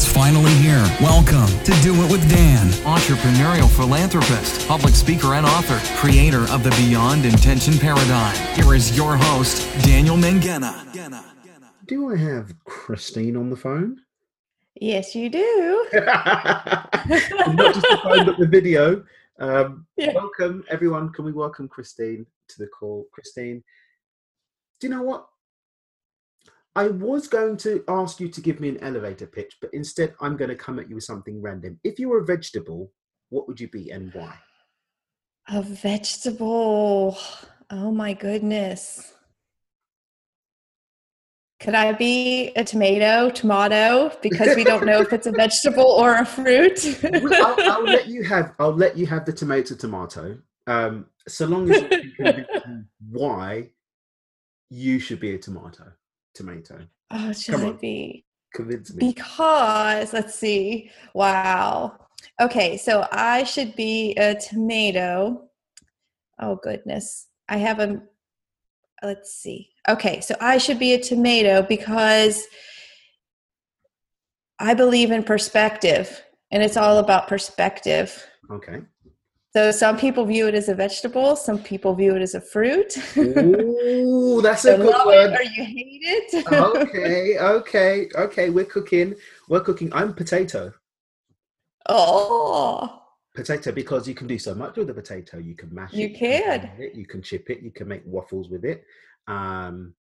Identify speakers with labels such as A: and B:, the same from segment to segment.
A: It's finally here. Welcome to Do It with Dan.
B: entrepreneurial philanthropist, public speaker, and author, creator of the Beyond Intention Paradigm. Here is your host, Daniel Mangena.
C: Do I have Christine on the phone?
D: Yes, you do.
C: Not just the phone, but the video. Um,
D: Yeah.
C: Welcome, everyone. Can we welcome Christine to the call? Christine, do you know what? I was going to ask you to give me an elevator pitch, but instead, I'm going to come at you with something random. If you were a vegetable, what would you be and why?
D: A vegetable. Oh my goodness. Could I be a tomato, tomato, because we don't know if it's a vegetable or a fruit?
C: I'll, I'll let you have. I'll let you have the tomato, tomato. Um, so long as you can why you should be a tomato, tomato.
D: oh, should
C: Come
D: I
C: on.
D: be?
C: Convince me.
D: Because, let's see. Wow. Okay, so I should be a tomato. Oh, goodness. I have a, let's see. Okay, so I should be a tomato because I believe in perspective, and it's all about perspective.
C: Okay.
D: So some people view it as a vegetable, some people view it as a fruit.
C: Ooh, that's a good
D: it or you hate it.
C: okay, okay, okay. We're cooking. We're cooking. I'm potato.
D: oh.
C: Potato because you can do so much with a potato. You can mash
D: You
C: it.
D: can.
C: boil it, You can chip it. You can make waffles with it. Um,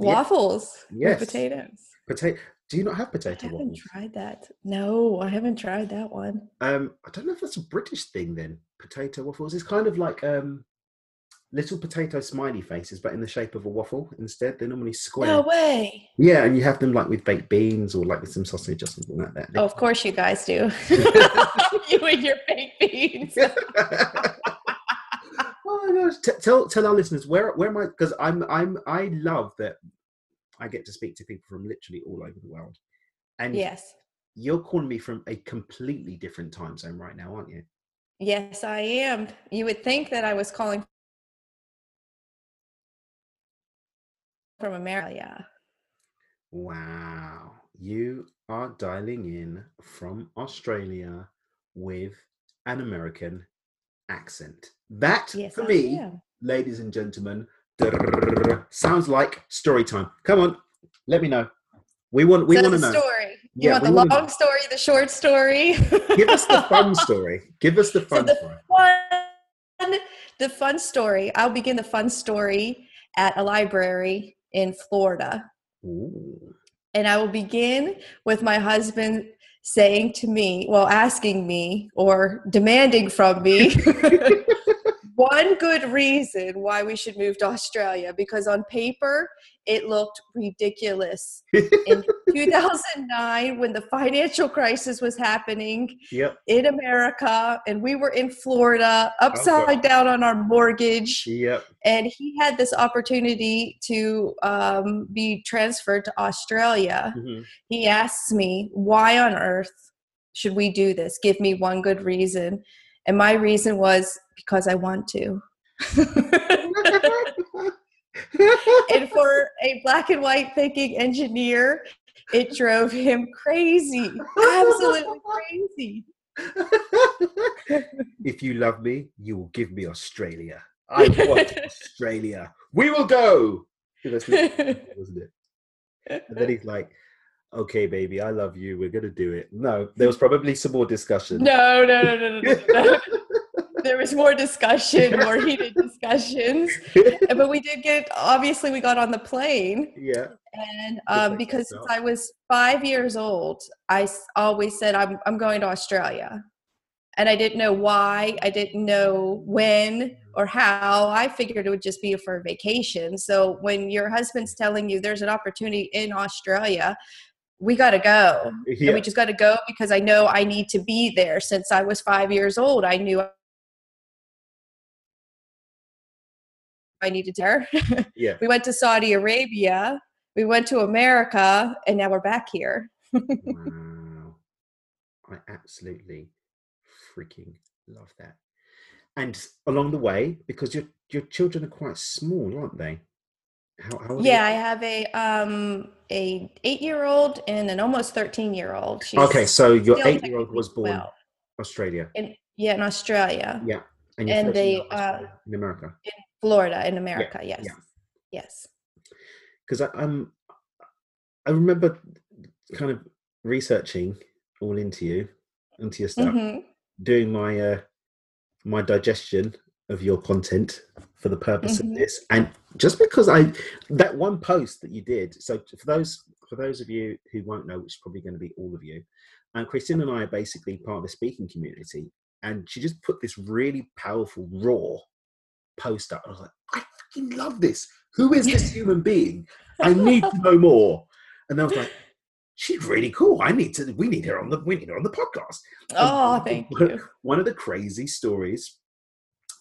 C: Yeah.
D: Waffles
C: Yes.
D: with potatoes.
C: potato. Do you not have potato I
D: haven't
C: waffles?
D: tried that. No, I haven't tried that one.
C: Um, I don't know if that's a British thing. Then potato waffles. It's kind of like um, little potato smiley faces, but in the shape of a waffle instead. They're normally square.
D: No way.
C: Yeah, and you have them like with baked beans or like with some sausage or something like that.
D: Oh, of course you guys do. you and your baked beans.
C: oh my gosh! T- tell tell our listeners where where am I? Because I'm I'm I love that I get to speak to people from literally all over the world, and
D: Yes.
C: you're calling me from a completely different time zone right now, aren't you?
D: Yes, I am. You would think that I was calling from America.
C: Wow, you are dialing in from Australia with an American accent. That
D: Yes,
C: for
D: I
C: me,
D: am.
C: ladies and gentlemen, sounds like story time. Come on, let me know. We want we
D: so
C: want to know.
D: story. You
C: Yeah,
D: want the long
C: know.
D: story, the short story?
C: Give us the fun story. Give us the fun
D: the
C: story.
D: fun, the fun story. I'll begin the fun story at a library in Florida.
C: Ooh.
D: And I will begin with my husband saying to me, well, asking me or demanding from me one good reason why we should move to Australia because on paper it looked ridiculous. In 2009, when the financial crisis was happening,
C: Yep.
D: in America and we were in Florida upside down on our mortgage
C: Yep.
D: and he had this opportunity to um, be transferred to Australia.
C: Mhm.
D: He asks me, why on earth should we do this? Give me one good reason. And my reason was because I want to. and for a black and white thinking engineer, it drove him crazy. Absolutely crazy.
C: if you love me, you will give me Australia. I want Australia. We will go. Wasn't it? And then he's like, "Okay, baby, I love you. We're gonna do it." No, there was probably some more discussion.
D: No, no, no, no, no, no. There was more discussion, more heated discussions. But we did get, obviously, we got on the plane.
C: yeah.
D: And um, because since. I was five years old, I always said, I'm, I'm going to Australia. And I didn't know why, I didn't know when or how. I figured it would just be for a vacation. So when your husband's telling you there's an opportunity in Australia, we got to go.
C: Yeah.
D: And we just got to go because I know I need to be there. Since I was five years old, I knew I needed to.
C: Yeah.
D: we went to Saudi Arabia, we went to America, and now we're back here.
C: wow. I absolutely freaking love that. And along the way, because your your children are quite small, aren't they? How, how old are
D: Yeah, I have a um a eight year old and an almost thirteen year old.
C: Okay, so your eight-year-old was born
D: 12.
C: Australia.
D: in yeah in Australia,
C: Yeah, and,
D: And they,
C: year old
D: uh,
C: in America.
D: Florida in America. yes,
C: yeah.
D: yes.
C: Because I um, I remember kind of researching all into you, into your stuff,
D: Mhm.
C: doing my uh, my digestion of your content for the purpose
D: Mhm.
C: of this, and just because I that one post that you did. So for those for those of you who won't know, which is probably going to be all of you, and Christine and I are basically part of the speaking community, and she just put this really powerful raw post up. I was like, I fucking love this. Who is this human being? I need to know more. And I was like, she's really cool. I need to. We need her on the. We need her on the podcast.
D: Oh,
C: And
D: thank
C: one-
D: you.
C: One of the crazy stories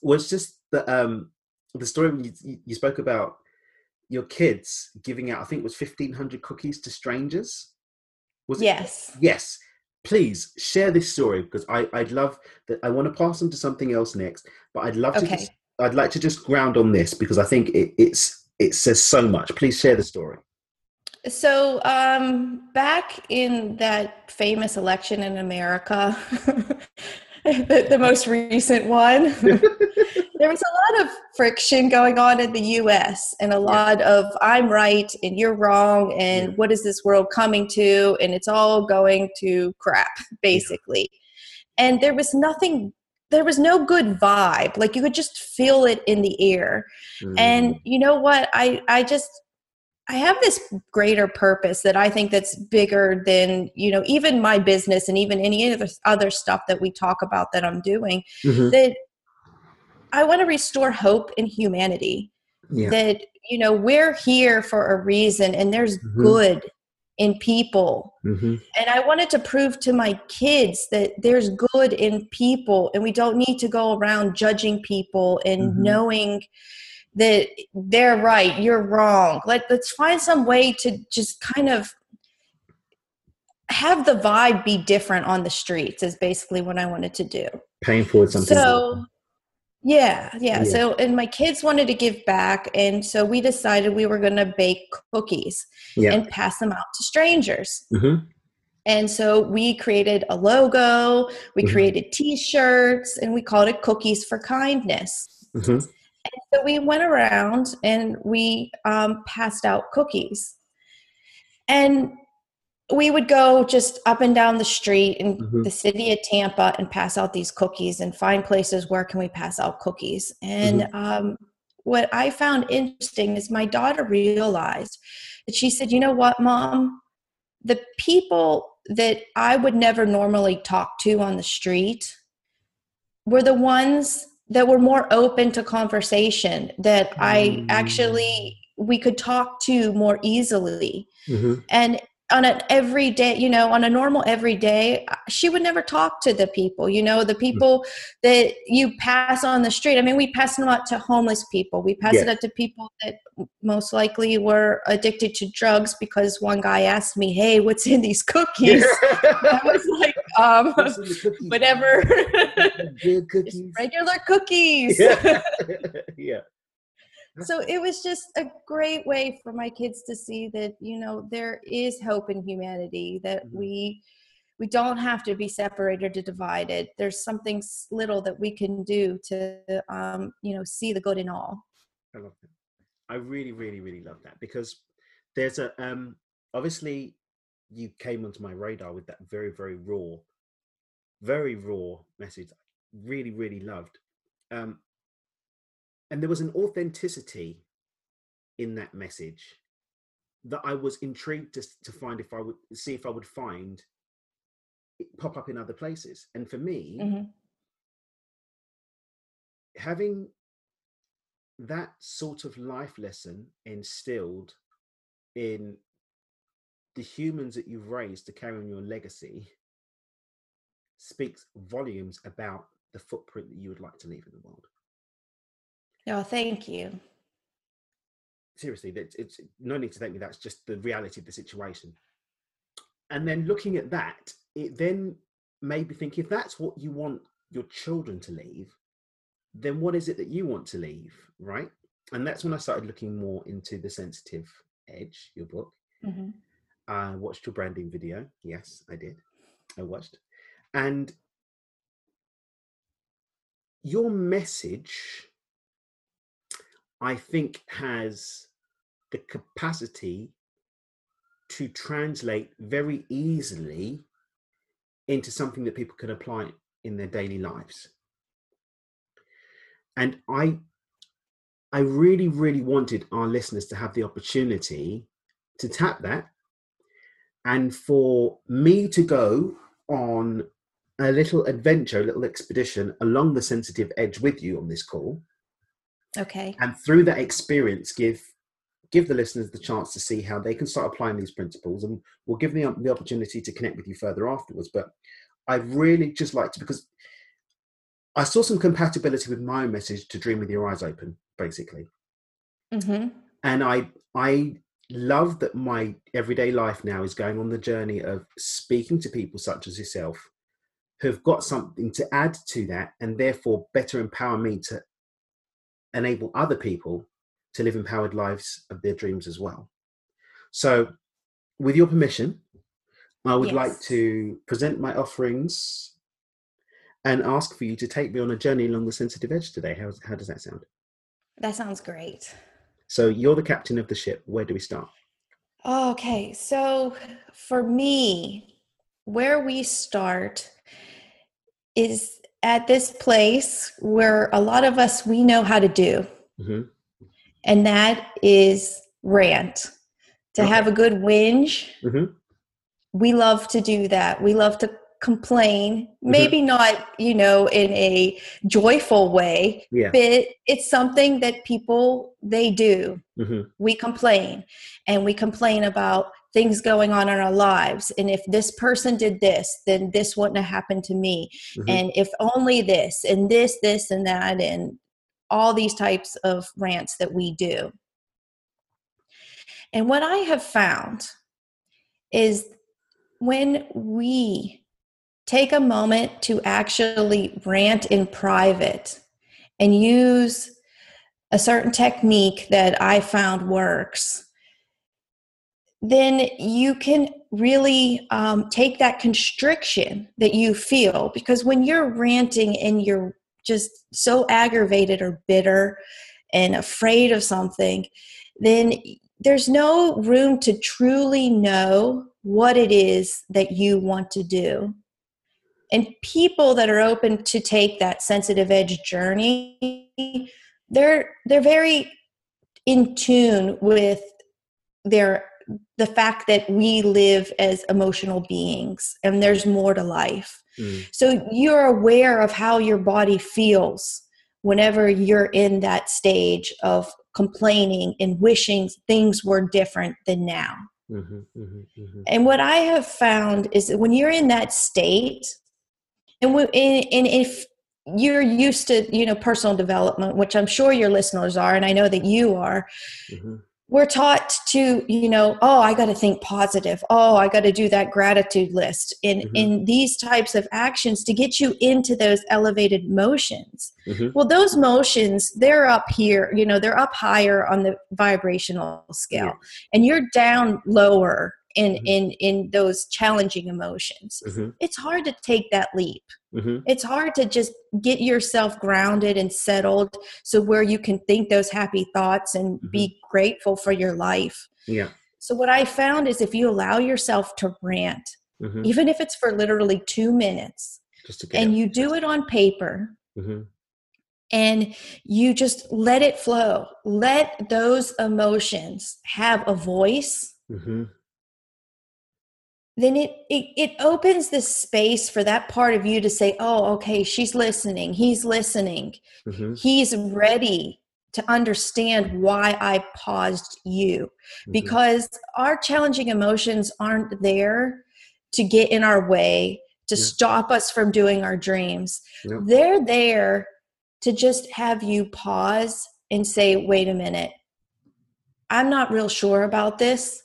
C: was just the um the story when you, you- spoke about your kids giving out. I think it was fifteen hundred cookies to strangers. Was it?
D: Yes.
C: Yes. Please share this story because I I'd love that. I want to pass on to something else next, but I'd love to.
D: Okay.
C: Just, I'd like to just ground on this because I think it, it's it says so much. Please share the story.
D: So, um, back in that famous election in America, the, the most recent one, there was a lot of friction going on in the US and a lot of I'm right and you're wrong and
C: Yeah.
D: what is this world coming to and it's all going to crap basically. And there was nothing there was no good vibe. Like you could just feel it in the air. And
C: Mm,
D: you know what? I I just I have this greater purpose that I think that's bigger than, you know, even my business and even any other other stuff that we talk about that I'm doing
C: mhm.
D: that I want to restore hope in humanity.
C: yeah.
D: That you know, we're here for a reason and there's
C: Mhm.
D: good in people.
C: Mhm.
D: And I wanted to prove to my kids that there's good in people and we don't need to go around judging people and
C: Mhm.
D: knowing that they're right, you're wrong. Let, let's find some way to just kind of have the vibe be different on the streets, is basically what I wanted to do.
C: Paying forward something.
D: So, yeah, yeah,
C: Yeah.
D: So, and my kids wanted to give back. And so we decided we were going to bake cookies
C: yeah.
D: and pass them out to strangers.
C: Mhm.
D: And so we created a logo, we
C: Mhm.
D: created t shirts, and we called it Cookies for Kindness.
C: Mhm.
D: So we went around and we um, passed out cookies. And we would go just up and down the street in
C: Mhm.
D: the city of Tampa and pass out these cookies and find places where can we pass out cookies. And um, what I found interesting is my daughter realized that she said, "You know what, mom? The people that I would never normally talk to on the street were the ones that were more open to conversation that I actually we could talk to more easily."
C: Mhm.
D: and on an everyday you know on a normal everyday she would never talk to the people you know the people that you pass on the street i mean we pass them out to homeless people we pass it
C: Yeah.
D: out to people that most likely were addicted to drugs because one guy asked me hey what's in these cookies i was like um
C: What's in the cookies?
D: whatever
C: Good cookies.
D: regular cookies
C: Yeah. yeah.
D: So it was just a great way for my kids to see that you know there is hope in humanity that
C: Mhm.
D: we we don't have to be separated or divided there's something little that we can do to um, you know see the good in all
C: I love that. I really, really, really love that because there's a um obviously you came onto my radar with that very, very raw, very raw message. I really, really loved. Um and there was an authenticity in that message that I was intrigued to, to find if I would see if I would find it pop up in other places. And for me,
D: Mhm.
C: having that sort of life lesson instilled in the humans that you've raised to carry on your legacy speaks volumes about the footprint that you would like to leave in the world.
D: Oh thank you
C: Seriously, that's it's no need to thank me. That's just the reality of the situation. And then looking at that, it then made me think if that's what you want your children to leave, then what is it that you want to leave, right? and that's when I started looking more into the sensitive edge, your book.
D: Mhm.
C: I watched your branding video. Yes, I did. I watched. And your message, I think, has the capacity to translate very easily into something that people can apply in their daily lives. And I I really, really wanted our listeners to have the opportunity to tap that and for me to go on a little adventure, a little expedition along the sensitive edge with you on this call.
D: Okay.
C: And through that experience, give give the listeners the chance to see how they can start applying these principles and we'll give them the opportunity to connect with you further afterwards. But I'd really just like to because I saw some compatibility with my own message to dream with your eyes open, basically.
D: hmm
C: and I I love that my everyday life now is going on the journey of speaking to people such as yourself who've got something to add to that and therefore better empower me to enable other people to live empowered lives of their dreams as well. So with your permission, I would like to present my offerings and ask for you to take me on a journey along the sensitive edge today. How, how does that sound?
D: That sounds great.
C: So you're the captain of the ship. Where do we start?
D: Okay, so for me, where we start is at this place where a lot of us we know how to do,
C: hmm
D: and that is rant. To
C: Okay.
D: have a good whinge,
C: hmm
D: we love to do that. We love to complain,
C: Mm-hmm.
D: maybe not, you know, in a joyful way,
C: Yeah.
D: but it's something that people they do.
C: hmm
D: we complain and we complain about things going on in our lives. And if this person did this then this wouldn't have happened to me.
C: Mhm.
D: and if only this and this this and that and all these types of rants that we do. And what i have found is when we take a moment to actually rant in private and use a certain technique that I found works, then you can really um, take that constriction that you feel because when you're ranting and you're just so aggravated or bitter and afraid of something, then there's no room to truly know what it is that you want to do. And people that are open to take that sensitive edge journey, they're they're very in tune with their the fact that we live as emotional beings and there's more to life.
C: Mm.
D: So you're aware of how your body feels whenever you're in that stage of complaining and wishing things were different than now.
C: Mhm, mhm, mhm.
D: And what I have found is that when you're in that state, and, when, and, and if you're used to, you know, personal development, which I'm sure your listeners are, and I know that you are,
C: Mhm.
D: We're taught to, you know, oh, I got to think positive. Oh, I got to do that gratitude list in
C: Mhm.
D: in these types of actions to get you into those elevated motions.
C: Mhm.
D: Well, those motions, they're up here, you know, they're up higher on the vibrational scale,
C: Yeah.
D: and you're down lower in
C: Mhm.
D: in in those challenging emotions.
C: Mhm.
D: It's hard to take that leap.
C: Mhm.
D: It's hard to just get yourself grounded and settled so where you can think those happy thoughts and be grateful for your life.
C: Yeah.
D: So what I found is if you allow yourself to rant,
C: Mhm.
D: even if it's for literally 2 minutes,
C: Just to
D: and
C: out.
D: you do it on paper,
C: Mhm.
D: and you just let it flow. Let those emotions have a voice.
C: Mhm.
D: Then it, it it opens the space for that part of you to say, "Oh, okay, she's listening. He's listening.
C: Mhm.
D: He's ready to understand why I paused you."
C: Mhm.
D: Because our challenging emotions aren't there to get in our way, to
C: Yeah.
D: stop us from doing our dreams.
C: Nope.
D: They're there to just have you pause and say, wait a minute, I'm not real sure about this.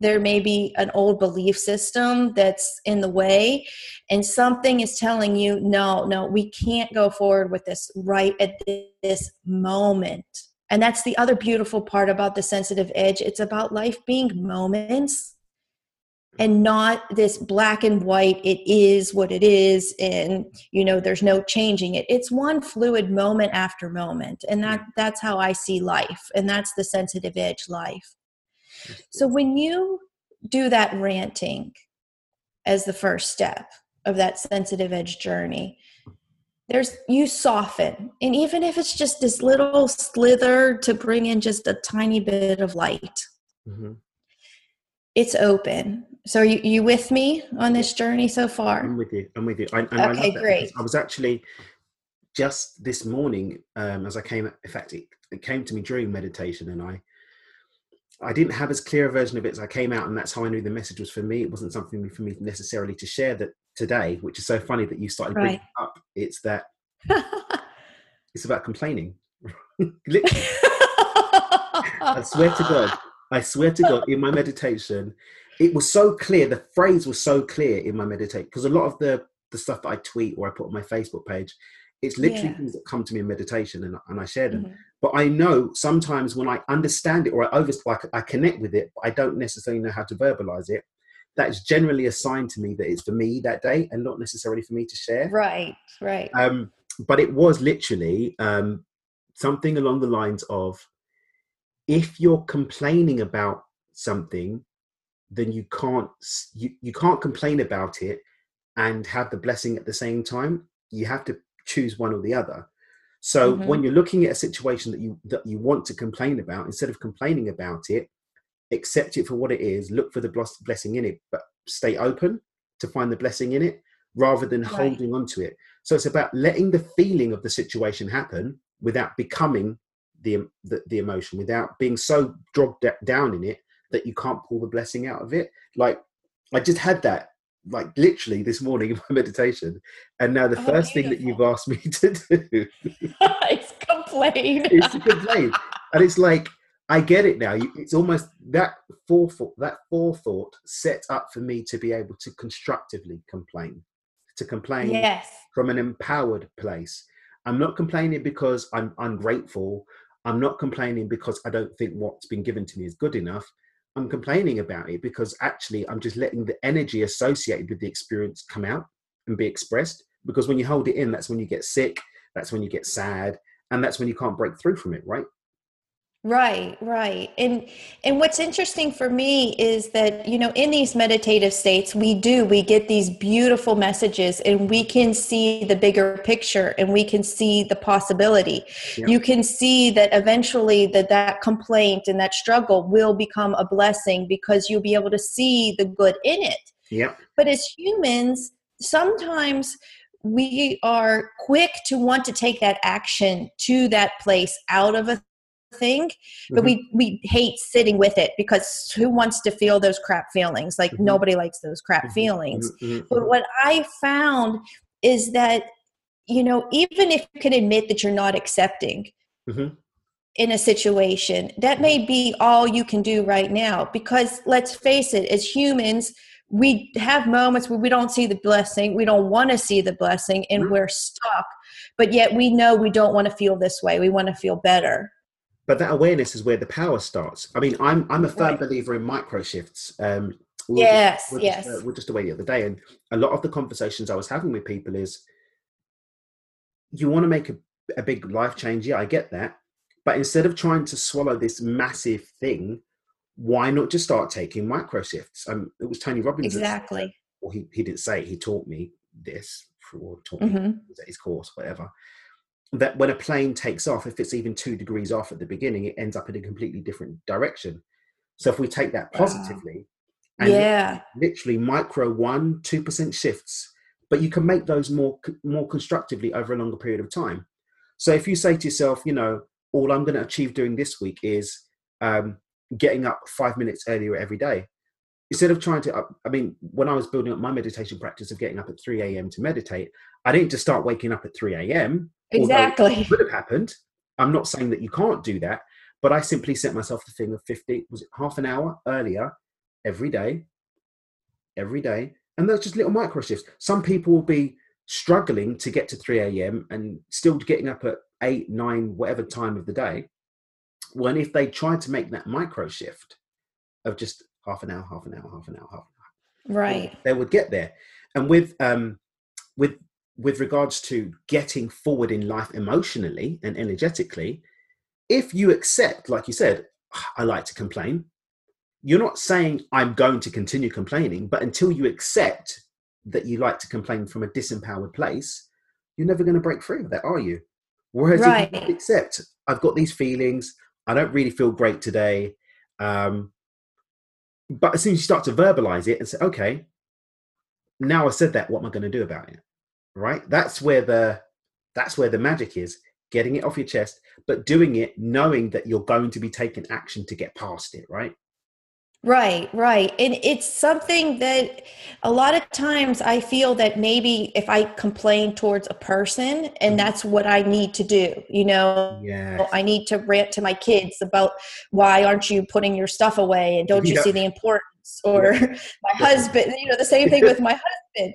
D: There may be an old belief system that's in the way, and something is telling you, no, no, we can't go forward with this right at this moment. And that's the other beautiful part about the sensitive edge. It's about life being moments and not this black and white it is what it is and you know there's no changing it it's one fluid moment after moment and that that's how i see life and that's the sensitive edge life so when you do that ranting as the first step of that sensitive edge journey there's you soften. And even if it's just this little slither to bring in just a tiny bit of light mm-hmm. it's open. So are you, you with me on this journey so far?
C: I'm with you. I'm with you. I,
D: okay great.
C: i was actually just this morning um, as i came in fact it, it came to me during meditation and i I didn't have as clear a version of it as I came out, and that's how I knew the message was for me. It wasn't something for me necessarily to share that today, which is so funny that you started bringing right. up. It's that it's about complaining. I swear to God, I swear to God, in my meditation, it was so clear. The phrase was so clear in my meditation because a lot of the the stuff that I tweet or I put on my Facebook page, it's literally yeah. things that come to me in meditation and, and I share them. Mm-hmm. But I know sometimes when I understand it or I over like I connect with it, but I don't necessarily know how to verbalize it that's generally a sign to me that it's for me that day and not necessarily for me to share.
D: Right, right.
C: Um, but it was literally um, something along the lines of if you're complaining about something, then you can't you, you can't complain about it and have the blessing at the same time. You have to choose one or the other. So mm-hmm. when you're looking at a situation that you that you want to complain about, instead of complaining about it, accept it for what it is, look for the blessing in it, but stay open to find the blessing in it rather than right. holding on to it. So it's about letting the feeling of the situation happen without becoming the, the, the emotion, without being so dropped down in it that you can't pull the blessing out of it. Like I just had that like literally this morning in my meditation and now the oh, first beautiful. thing that you've asked me to do
D: is complain
C: it's to complain and it's like I get it now. It's almost that forethought, that forethought set up for me to be able to constructively complain, to complain
D: yes.
C: from an empowered place. I'm not complaining because I'm ungrateful. I'm not complaining because I don't think what's been given to me is good enough. I'm complaining about it because actually I'm just letting the energy associated with the experience come out and be expressed. Because when you hold it in, that's when you get sick, that's when you get sad, and that's when you can't break through from it, right?
D: Right, right. And and what's interesting for me is that, you know, in these meditative states, we do we get these beautiful messages and we can see the bigger picture and we can see the possibility. Yeah. You can see that eventually that that complaint and that struggle will become a blessing because you'll be able to see the good in it.
C: Yeah.
D: But as humans, sometimes we are quick to want to take that action to that place out of a thing but mm-hmm. we we hate sitting with it because who wants to feel those crap feelings like mm-hmm. nobody likes those crap mm-hmm. feelings mm-hmm. Mm-hmm. but what i found is that you know even if you can admit that you're not accepting mm-hmm. in a situation that may be all you can do right now because let's face it as humans we have moments where we don't see the blessing we don't want to see the blessing and we're stuck but yet we know we don't want to feel this way we want to feel better
C: but that awareness is where the power starts. I mean, I'm I'm a firm right. believer in micro shifts. Um,
D: we yes,
C: just,
D: yes.
C: Just, uh, we're just away the other day, and a lot of the conversations I was having with people is, you want to make a, a big life change. Yeah, I get that, but instead of trying to swallow this massive thing, why not just start taking micro shifts? Um, it was Tony Robbins.
D: Exactly.
C: Well, he he didn't say it, he taught me this or taught me mm-hmm. his course, whatever that when a plane takes off, if it's even two degrees off at the beginning, it ends up in a completely different direction. So if we take that positively,
D: wow. yeah,
C: literally micro one two percent shifts, but you can make those more more constructively over a longer period of time. So if you say to yourself, you know, all I'm going to achieve doing this week is um, getting up five minutes earlier every day. Instead of trying to, I mean, when I was building up my meditation practice of getting up at 3 a.m. to meditate, I didn't just start waking up at 3 a.m.
D: Exactly.
C: Could have happened. I'm not saying that you can't do that, but I simply set myself the thing of 50, was it half an hour earlier every day, every day. And that's just little micro shifts. Some people will be struggling to get to 3 a.m. and still getting up at 8, 9, whatever time of the day. when if they tried to make that micro shift of just half an hour, half an hour, half an hour, half an hour,
D: Right.
C: they would get there. And with um, with with regards to getting forward in life emotionally and energetically, if you accept, like you said, I like to complain, you're not saying I'm going to continue complaining, but until you accept that you like to complain from a disempowered place, you're never going to break free of that, are you? Whereas if you accept, I've got these feelings, I don't really feel great today. Um, but as soon as you start to verbalize it and say, okay, now I said that, what am I going to do about it? Right? That's where the that's where the magic is, getting it off your chest, but doing it knowing that you're going to be taking action to get past it, right?
D: Right, right. And it's something that a lot of times I feel that maybe if I complain towards a person and mm-hmm. that's what I need to do, you know,
C: Yeah.
D: I need to rant to my kids about why aren't you putting your stuff away and don't you
C: Yeah.
D: see the importance or my husband, you know, the same thing with my husband.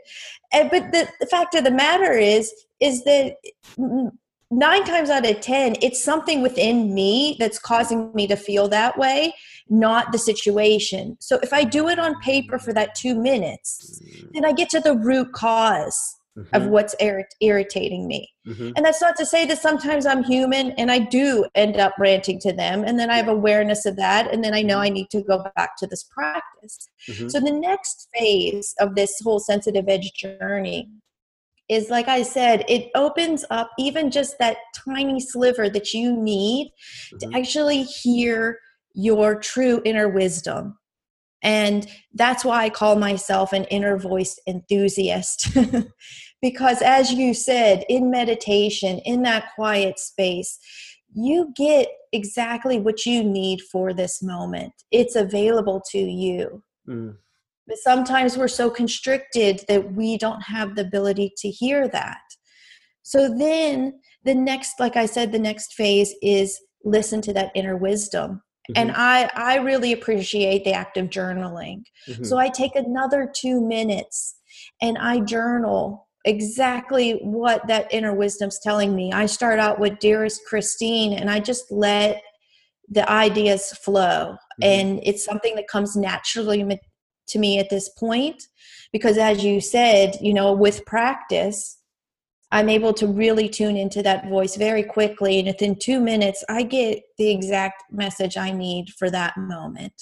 D: And but the, the fact of the matter is is that mm, nine times out of ten it's something within me that's causing me to feel that way not the situation. So if i do it on paper for that two minutes then i get to the root cause of
C: Mhm,
D: what's irrit- irritating me
C: mhm.
D: and that's not to say that sometimes i'm human and i do end up ranting to them and then i have awareness of that and then i know i need to go back to this practice
C: Mhm.
D: so the next phase of this whole sensitive edge journey is like I said, it opens up even just that tiny sliver that you need
C: Mhm.
D: to actually hear your true inner wisdom. And that's why I call myself an inner voice enthusiast. because as you said, in meditation, in that quiet space, you get exactly what you need for this moment. It's available to you.
C: Mm.
D: But sometimes we're so constricted that we don't have the ability to hear that. So then the next, like I said, the next phase is listen to that inner wisdom. And
C: Mhm.
D: I, I really appreciate the act of journaling.
C: Mhm.
D: So I take another two minutes and I journal exactly what that inner wisdom's telling me. I start out with Dearest Christine and I just let the ideas flow.
C: Mhm.
D: And it's something that comes naturally to me at this point because, as you said, you know, with practice, I'm able to really tune into that voice very quickly. And within two minutes, I get the exact message I need for that moment.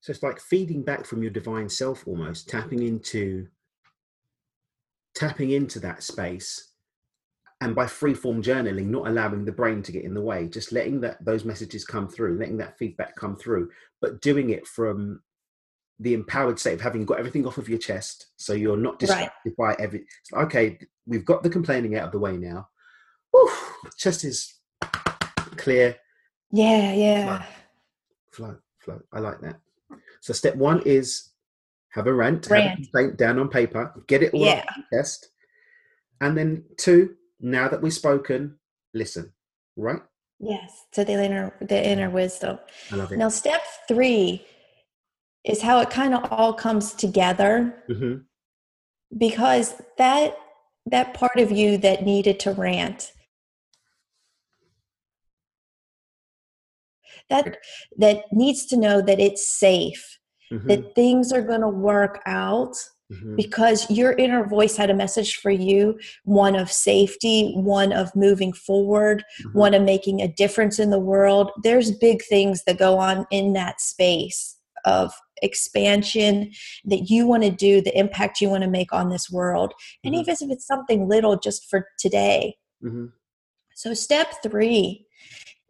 C: So it's like feeding back from your divine self almost, tapping into tapping into that space and by freeform journaling, not allowing the brain to get in the way, just letting that those messages come through, letting that feedback come through, but doing it from the empowered state of having got everything off of your chest, so you're not
D: Right.
C: distracted by every. Okay, we've got the complaining out of the way now. Whew, chest is clear,
D: Yeah, yeah.
C: flow, flow. I like that. So step one is have a rant, have a
D: Rant.
C: complaint down on paper, get it all
D: Yeah.
C: chest, and then two. Now that we've spoken, listen. Right?
D: Yes, to the inner the inner wisdom.
C: I love it.
D: Now, step three is how it kind of all comes together
C: hmm
D: because that that part of you that needed to rant that that needs to know that it's safe
C: hmm
D: that things are going to work out
C: hmm
D: because your inner voice had a message for you one of safety one of moving forward
C: Mhm.
D: one of making a difference in the world. There's big things that go on in that space of expansion that you want to do the impact you want to make on this world. And
C: Mhm.
D: even if it's something little just for today.
C: Hmm
D: so, step three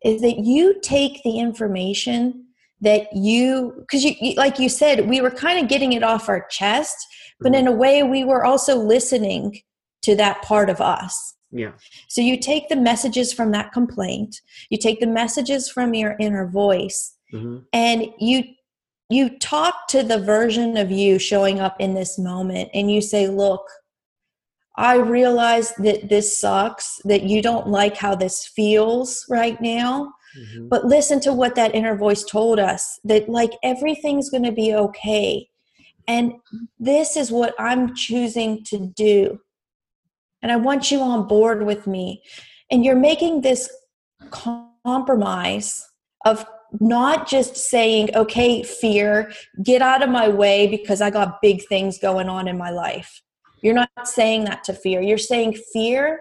D: is that you take the information that you, because you, you, like you said, we were kind of getting it off our chest, but in a way, we were also listening to that part of us.
C: Yeah.
D: So, you take the messages from that complaint, you take the messages from your inner voice,
C: hmm
D: and you you talk to the version of you showing up in this moment and you say look i realize that this sucks that you don't like how this feels right now
C: hmm
D: but listen to what that inner voice told us that like everything's going to be okay and this is what i'm choosing to do and i want you on board with me and you're making this compromise of not just saying, okay, fear, get out of my way because I got big things going on in my life. You're not saying that to fear. You're saying, fear,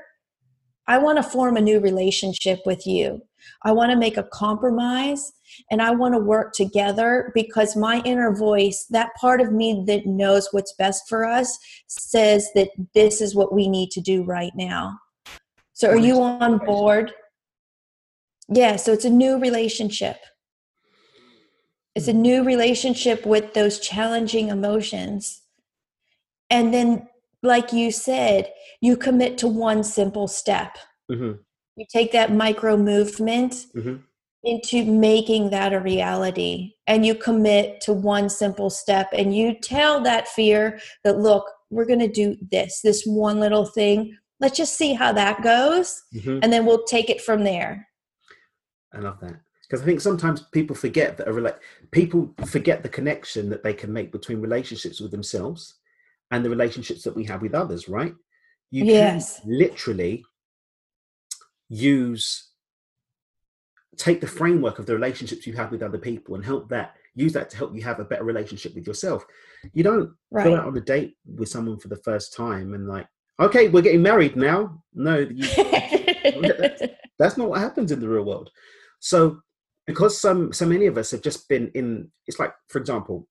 D: I want to form a new relationship with you. I want to make a compromise and I want to work together because my inner voice, that part of me that knows what's best for us, says that this is what we need to do right now. So, are you on board? Yeah, so it's a new relationship. It's a new relationship with those challenging emotions. And then, like you said, you commit to one simple step.
C: Mm-hmm.
D: You take that micro movement
C: Mm-hmm.
D: into making that a reality. And you commit to one simple step. And you tell that fear that, look, we're going to do this, this one little thing. Let's just see how that goes.
C: Mm-hmm.
D: And then we'll take it from there.
C: I love that because I think sometimes people forget that a rela- people forget the connection that they can make between relationships with themselves and the relationships that we have with others. Right? You
D: Yes.
C: can literally use take the mm. framework of the relationships you have with other people and help that use that to help you have a better relationship with yourself. You don't go out on a date with someone for the first time and like, okay, we're getting married now. No, you, that's not what happens in the real world. So because some so many of us have just been in it's like for example,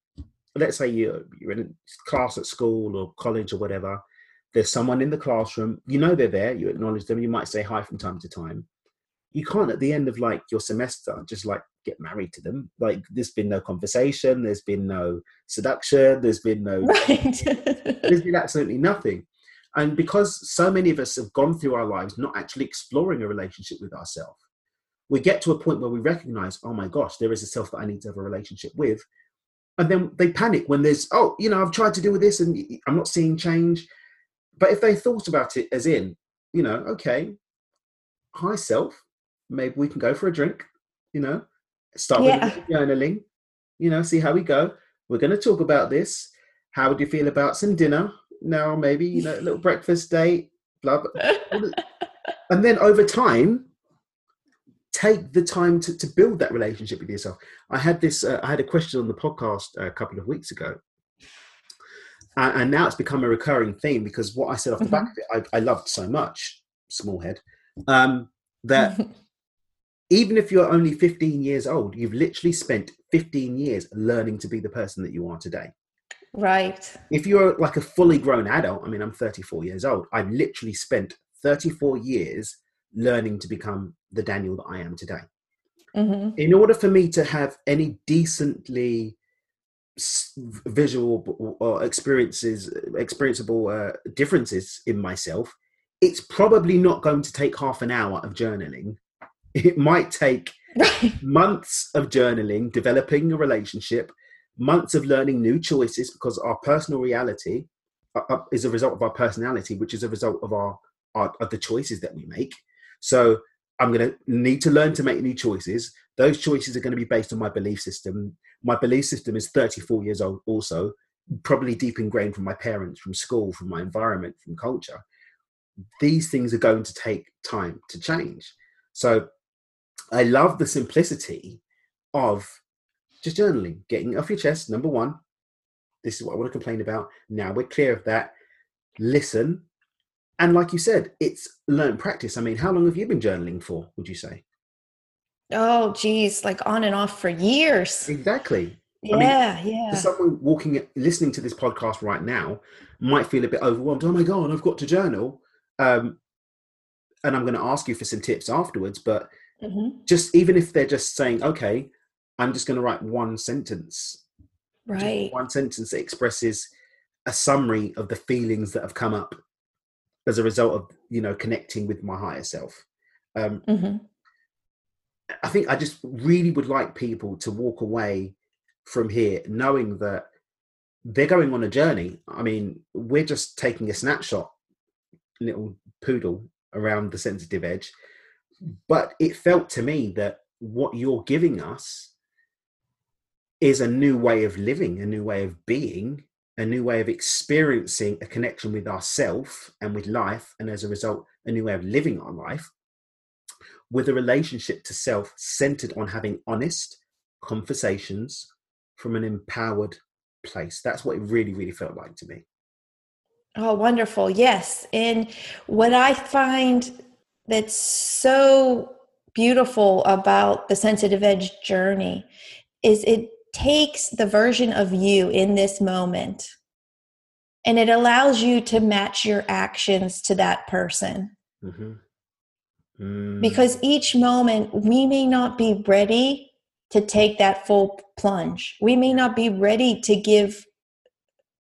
C: let's say you're you're in class at school or college or whatever. There's someone in the classroom, you know they're there, you acknowledge them, you might say hi from time to time. You can't at the end of like your semester just like get married to them. Like there's been no conversation, there's been no seduction, there's been no
D: right.
C: there's been absolutely nothing. And because so many of us have gone through our lives not actually exploring a relationship with ourselves, we get to a point where we recognize, oh my gosh, there is a self that I need to have a relationship with. And then they panic when there's, oh, you know, I've tried to do this and I'm not seeing change. But if they thought about it as in, you know, okay, hi self, maybe we can go for a drink, you know, start with
D: Yeah.
C: of journaling, you know, see how we go. We're going to talk about this. How would you feel about some dinner? Now, maybe, you know, a little breakfast date, blah, blah. And then over time, take the time to, to build that relationship with yourself. I had this, uh, I had a question on the podcast a couple of weeks ago. And, and now it's become a recurring theme because what I said off the back of it, I, I loved so much, small head, um, that even if you're only 15 years old, you've literally spent 15 years learning to be the person that you are today.
D: right.
C: If you're like a fully grown adult, I mean, I'm 34 years old, I've literally spent 34 years learning to become the Daniel that I am today.
D: hmm
C: In order for me to have any decently visual or experiences, experienceable uh, differences in myself, it's probably not going to take half an hour of journaling. It might take months of journaling, developing a relationship, months of learning new choices because our personal reality uh, uh, is a result of our personality, which is a result of our, our of the choices that we make. So I'm going to need to learn to make new choices. Those choices are going to be based on my belief system. My belief system is 34 years old, also probably deep ingrained from my parents, from school, from my environment, from culture. These things are going to take time to change. So I love the simplicity of just journaling, getting off your chest. Number one, this is what I want to complain about. Now we're clear of that. Listen. And like you said, it's learn practice. I mean, how long have you been journaling for, would you say?
D: Oh, geez, like on and off for years.
C: Exactly.
D: Yeah,
C: For
D: yeah.
C: someone walking, listening to this podcast right now, might feel a bit overwhelmed. Oh my God, I've got to journal. Um, and I'm going to ask you for some tips afterwards. But
D: Mhm.
C: just even if they're just saying, okay, I'm just going to write one sentence just
D: Right.
C: one sentence that expresses a summary of the feelings that have come up as a result of you know connecting with my higher self um,
D: hmm
C: i think i just really would like people to walk away from here knowing that they're going on a journey. I mean we're just taking a snapshot little poodle around the sensitive edge. But it felt to me that what you're giving us is a new way of living, a new way of being, a new way of experiencing a connection with ourself and with life, and as a result, a new way of living our life, with a relationship to self centered on having honest conversations from an empowered place. That's what it really, really felt like to me.
D: Oh, wonderful. Yes. And what I find that's so beautiful about the sensitive edge journey is it takes the version of you in this moment and it allows you to match your actions to that person. Mm-hmm. Mm. Because each moment we may not be ready to take that full plunge. We may not be ready to give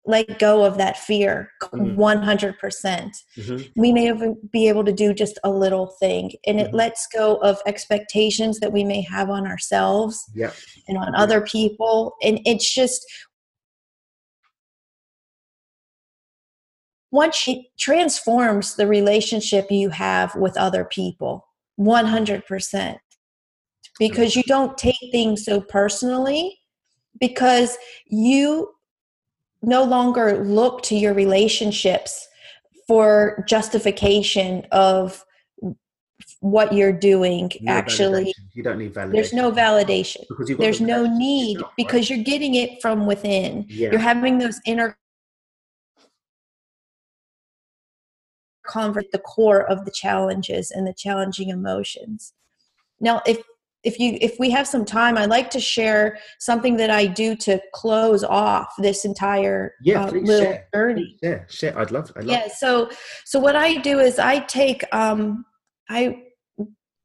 D: let go of that fear mm. 100%. percent mm hmm We may even be able to do just a little thing and it mm-hmm. lets go of expectations that we may have on ourselves
C: yep.
D: and on other people and it's just once it transforms the relationship you have with other people 100% because you don't take things so personally because you no longer look to your relationships for justification of what you're doing no actually.
C: validation. you don't need validation
D: there's no validation. there's no need because you're getting it from within. Yeah. you're having those inner convert the core of the challenges and the challenging emotions. Now if if you if we have some time i'd like to share something that i do to close off this entire
C: yeah, uh, little share.
D: journey.
C: Yeah share. I'd love i'd love
D: yeah so so what i do is i take um i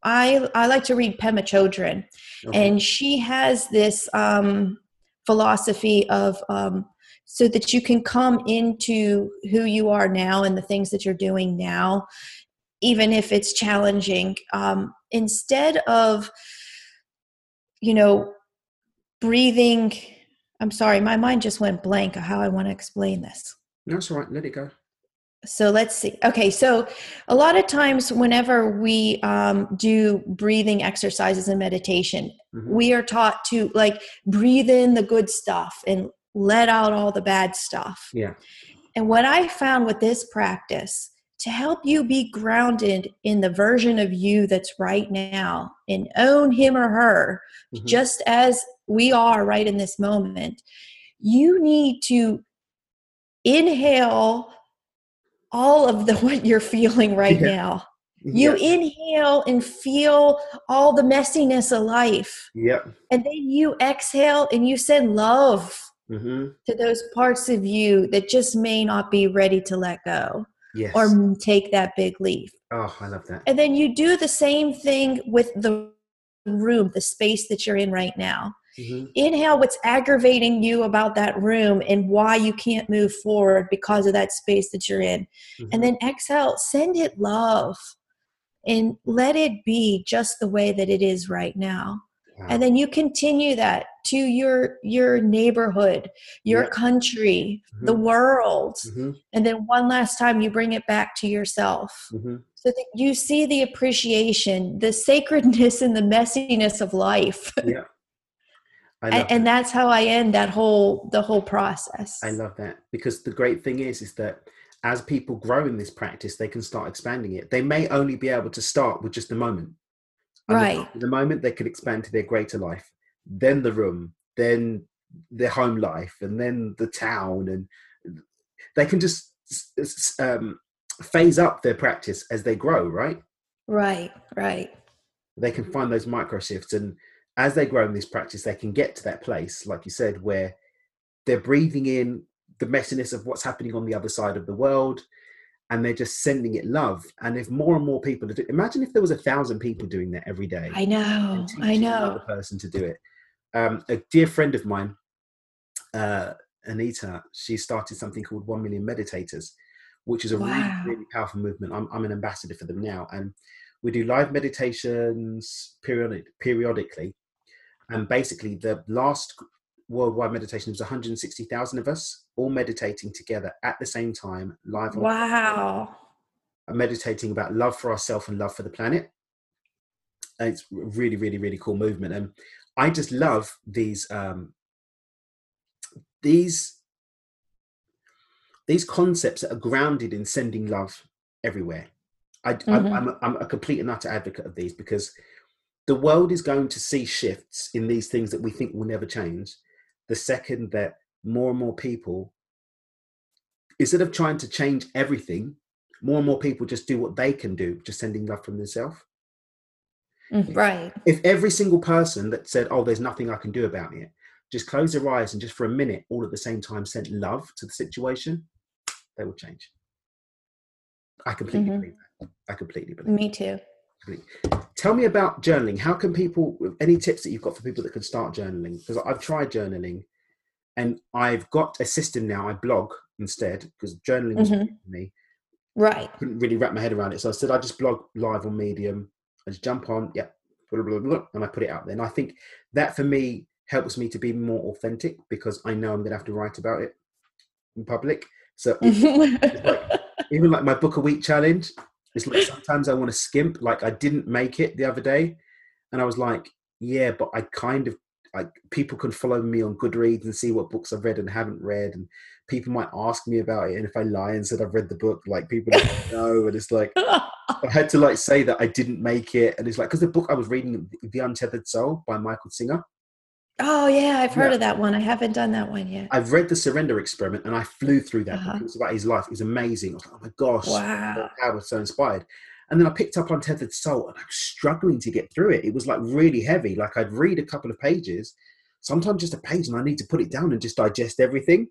D: i i like to read pema chodron. Okay. and she has this um philosophy of um so that you can come into who you are now and the things that you're doing now even if it's challenging um, instead of you know, breathing. I'm sorry, my mind just went blank of how I want to explain this.
C: That's all right. Let it go.
D: So let's see. Okay, so a lot of times, whenever we um, do breathing exercises and meditation, mm-hmm. we are taught to like breathe in the good stuff and let out all the bad stuff.
C: Yeah.
D: And what I found with this practice to help you be grounded in the version of you that's right now and own him or her mm-hmm. just as we are right in this moment. You need to inhale all of the what you're feeling right yeah. now. You yes. inhale and feel all the messiness of life.
C: Yep.
D: And then you exhale and you send love mm-hmm. to those parts of you that just may not be ready to let go
C: yes.
D: or take that big leap.
C: Oh, I love that.
D: And then you do the same thing with the room, the space that you're in right now. Mm-hmm. Inhale what's aggravating you about that room and why you can't move forward because of that space that you're in. Mm-hmm. And then exhale, send it love and let it be just the way that it is right now. And then you continue that to your your neighborhood your yeah. country mm-hmm. the world mm-hmm. and then one last time you bring it back to yourself mm-hmm. so that you see the appreciation the sacredness and the messiness of life
C: yeah
D: and, and that's how i end that whole the whole process
C: i love that because the great thing is is that as people grow in this practice they can start expanding it they may only be able to start with just a moment
D: and right
C: the, the moment they can expand to their greater life then the room, then their home life, and then the town, and they can just um, phase up their practice as they grow, right?
D: Right, right.
C: They can find those micro shifts, and as they grow in this practice, they can get to that place, like you said, where they're breathing in the messiness of what's happening on the other side of the world and they're just sending it love. And if more and more people do, imagine if there was a thousand people doing that every day.
D: I know, I know.
C: Another person to do it um, a dear friend of mine, uh, Anita, she started something called One Million Meditators, which is a wow. really, really powerful movement. I'm, I'm an ambassador for them now, and we do live meditations periodic, periodically. And basically, the last worldwide meditation was 160,000 of us all meditating together at the same time, live.
D: wow.
C: Meditating about love for ourselves and love for the planet. And it's really, really, really cool movement. And I just love these um, these these concepts that are grounded in sending love everywhere. I. I'm, I'm, a, I'm a complete and utter advocate of these because the world is going to see shifts in these things that we think will never change. The second that more and more people, instead of trying to change everything, more and more people just do what they can do, just sending love from themselves.
D: Mm, Right.
C: If every single person that said, "Oh, there's nothing I can do about it," just close their eyes and just for a minute, all at the same time, sent love to the situation, they will change. I completely
D: Mhm.
C: believe that. I completely believe.
D: Me too.
C: Tell me about journaling. How can people? Any tips that you've got for people that can start journaling? Because I've tried journaling, and I've got a system now. I blog instead because journaling was
D: Mhm.
C: new me.
D: Right.
C: Couldn't really wrap my head around it, so I said I just blog live on Medium. I just jump on, yeah, blah, blah, blah, blah, and I put it out there. And I think that for me helps me to be more authentic because I know I'm going to have to write about it in public. So it- even like my book a week challenge it's like sometimes i want to skimp like i didn't make it the other day and i was like yeah but i kind of like people can follow me on goodreads and see what books i've read and haven't read and people might ask me about it and if i lie and said i've read the book like people don't know and it's like i had to like say that i didn't make it and it's like because the book i was reading the untethered soul by michael singer
D: oh yeah, I've heard
C: Yeah.
D: of that one. I haven't done that one yet.
C: i've read the surrender experiment and i flew through that
D: Uh-huh.
C: book. it was about his life It's amazing i was like oh my gosh
D: Wow.
C: I was so inspired. And then I picked up Untethered Soul and I was struggling to get through it. It was like really heavy. Like I'd read a couple of pages, sometimes just a page, and I need to put it down and just digest everything.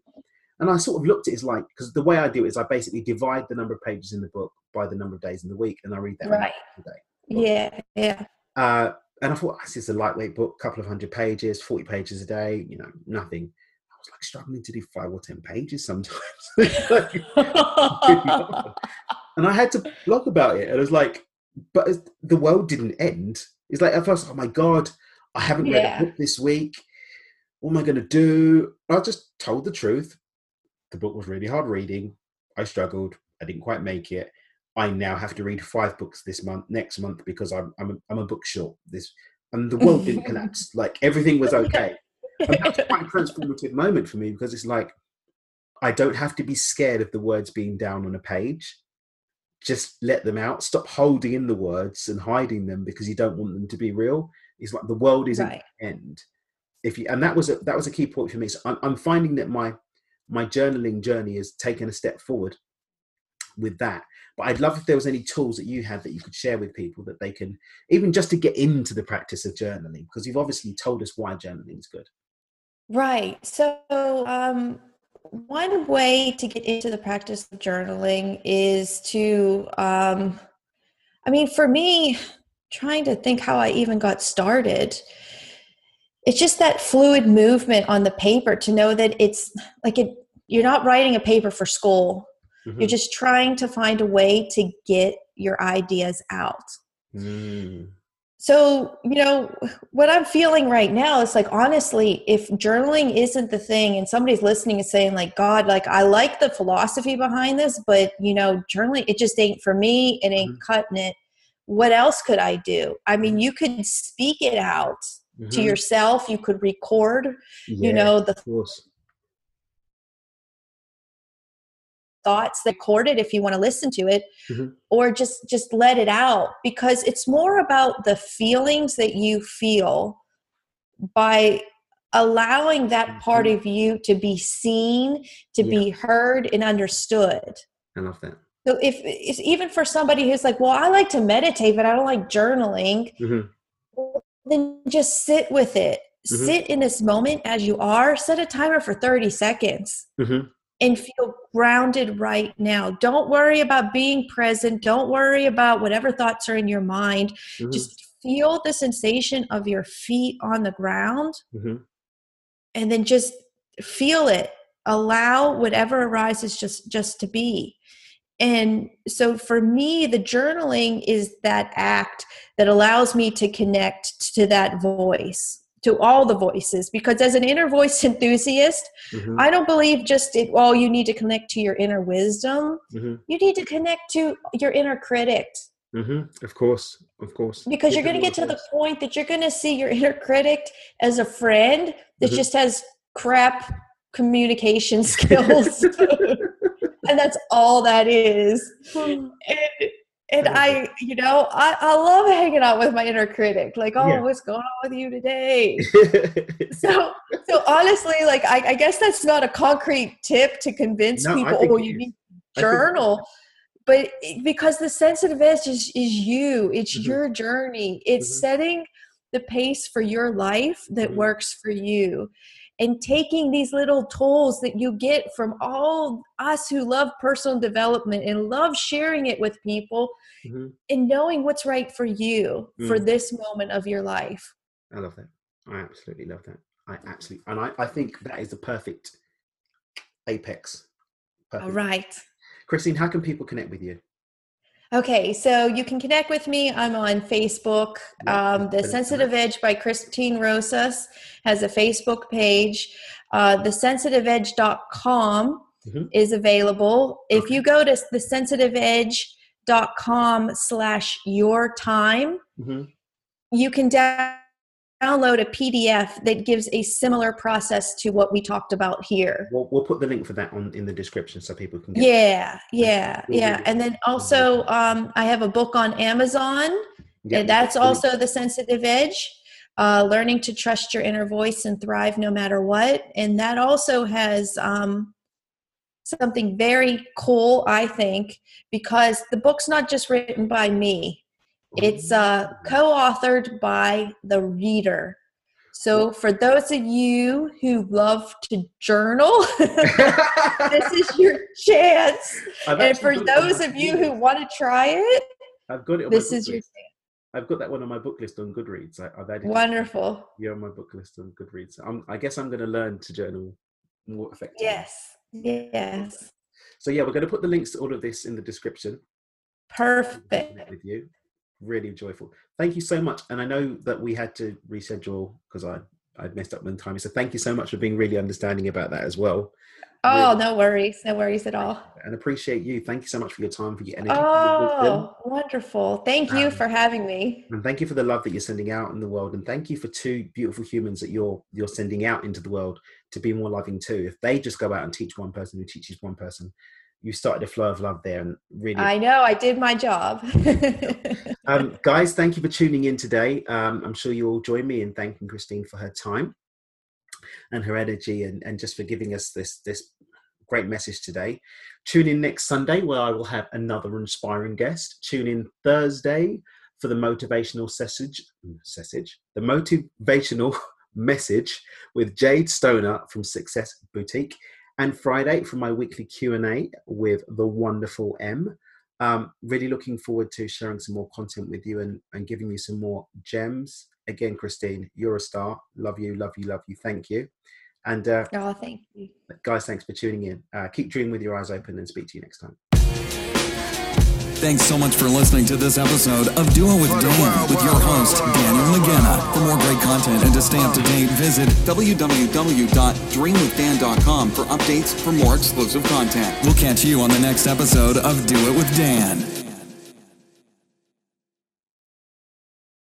C: And I sort of looked at it as like, because the way I do it is I basically divide the number of pages in the book by the number of days in the week, and I read that
D: Right.
C: day.
D: Yeah. Yeah.
C: Uh, and I thought, ah, this is a lightweight book, a couple of hundred pages, 40 pages a day, you know, nothing. I was like struggling to do five or 10 pages sometimes. Like, and I had to blog about it. And it was like, but the world didn't end. It's like at first, oh my god, I haven't read
D: Yeah.
C: a book this week. What am I going to do? I just told the truth. The book was really hard reading. I struggled. I didn't quite make it. I now have to read five books this month, next month, because I'm I'm a, I'm a book short. This and the world didn't collapse. Like everything was okay. And that's quite a transformative moment for me because it's like I don't have to be scared of the words being down on a page. Just let them out. Stop holding in the words and hiding them because you don't want them to be real. It's like the world isn't
D: right.
C: the end. If you and that was a that was a key point for me. So I'm, I'm finding that my my journaling journey has taken a step forward with that. But I'd love if there was any tools that you had that you could share with people that they can even just to get into the practice of journaling because you've obviously told us why journaling is good.
D: Right. So, um, one way to get into the practice of journaling is to, um, I mean, for me, trying to think how I even got started, it's just that fluid movement on the paper to know that it's like it, you're not writing a paper for school. You're
C: Mhm.
D: just trying to find a way to get your ideas out.
C: Mm.
D: So, you know, what I'm feeling right now is like, honestly, if journaling isn't the thing and somebody's listening and saying, like, God, like, I like the philosophy behind this, but, you know, journaling, it just ain't for me. It ain't cutting it. What else could I do? I mean, you could speak it out to
C: Mhm.
D: yourself, you could record,
C: Yeah,
D: you know, the thoughts that recorded if you want to listen to it
C: Mhm.
D: or just just let it out because it's more about the feelings that you feel by allowing that part
C: Mhm.
D: of you to be seen to be heard and understood
C: I love that.
D: so if it's even for somebody who's like well i like to meditate but i don't like journaling
C: Mhm.
D: then just sit with it
C: Mhm.
D: sit in this moment as you are set a timer for 30 seconds
C: Mhm.
D: And feel grounded right now. Don't worry about being present. Don't worry about whatever thoughts are in your mind.
C: Mhm.
D: Just feel the sensation of your feet on the ground
C: Mhm.
D: and then just feel it. Allow whatever arises just just to be. And so for me the journaling is that act that allows me to connect to that voice, to all the voices because as an inner voice enthusiast,
C: Mhm.
D: I don't believe just it, well, you need to connect to your inner wisdom.
C: Mhm.
D: You need to connect to your inner critic
C: Mhm. Of course, of course.
D: because
C: Yeah,
D: you're going to get to the point that you're going to see your inner critic as a friend that
C: Mhm.
D: just has crap communication skills. and that's all that is. And and I, you know, I, I love hanging out with my inner critic. Like, oh,
C: Yeah.
D: what's going on with you today? so, so honestly, like, I, I guess that's not a concrete tip to convince
C: No,
D: people. Oh, you need journal. But it- because the sensitive edge is, is you, it's
C: Mhm.
D: your journey. It's
C: Mhm.
D: setting the pace for your life that
C: Mhm.
D: works for you. And taking these little tools that you get from all us who love personal development and love sharing it with people
C: Mhm.
D: and knowing what's right for you for
C: Mm.
D: this moment of your life.
C: I love that. I absolutely love that. I absolutely, and I, I think that is the perfect apex. Perfect.
D: All right.
C: Christine, how can people connect with you?
D: Okay, so you can connect with me. I'm on Facebook. Um, the Sensitive. Edge by Christine Rosas has a Facebook page. Uh, thesensitiveedge.com
C: Mhm.
D: is available. If
C: Okay.
D: you go to thesensitiveedge.com slash your time,
C: Mhm.
D: you can down- download a PDF that gives a similar process to what we talked about here.
C: We'll, we'll put the link for that on in the description so people can get
D: Yeah, yeah,
C: We'll
D: yeah. And then also, um, I have a book on Amazon.
C: Yeah,
D: and that's also the sensitive edge. Uh, learning to trust your inner voice and thrive no matter what. And that also has um, something very cool, I think, because the book's not just written by me. It's uh, co-authored by the reader. So for those of you who love to journal, this is your chance.
C: I've
D: And for
C: got it on
D: those of you who want to try it,
C: I've got it.
D: This is your
C: list. I've got that one on my book list on Goodreads. I, I've added
D: wonderful.
C: You're on my book list on Goodreads. I'm, I guess I'm going to learn to journal more effectively.
D: Yes. Yes.
C: So yeah, we're going to put the links to all of this in the description.
D: Perfect.
C: with you. Really joyful. Thank you so much. And I know that we had to reschedule because I I'd messed up one time. So thank you so much for being really understanding about that as well.
D: Oh,
C: Really-
D: no worries. No worries at all.
C: And appreciate you. Thank you so much for your time, for your energy, for your.
D: Oh, wonderful. Thank you
C: Um,
D: for having me.
C: And thank you for the love that you're sending out in the world. And thank you for two beautiful humans that you're you're sending out into the world to be more loving too. If they just go out and teach one person who teaches one person, you started a flow of love there and really
D: I know I did my job.
C: um, guys, thank you for tuning in today. Um, I'm sure you all join me in thanking Christine for her time and her energy and, and just for giving us this this great message today. Tune in next Sunday where I will have another inspiring guest. Tune in Thursday for the motivational message, message the motivational message with Jade Stoner from Success Boutique, and Friday for my weekly Q and A with the wonderful M. Um, really looking forward to sharing some more content with you and, and giving you some more gems. Again, Christine, you're a star. Love you, love you, love you. Thank you. And uh,
D: oh, thank you.
C: guys, thanks for tuning in. Uh, keep dreaming with your eyes open and speak to you next time.
A: Thanks so much for listening to this episode of Do It With Dan with your host, Daniel McGenna. For more great content and to stay up to date, visit www.dreamwithdan.com for updates for more exclusive content. We'll catch you on the next episode of Do It With Dan.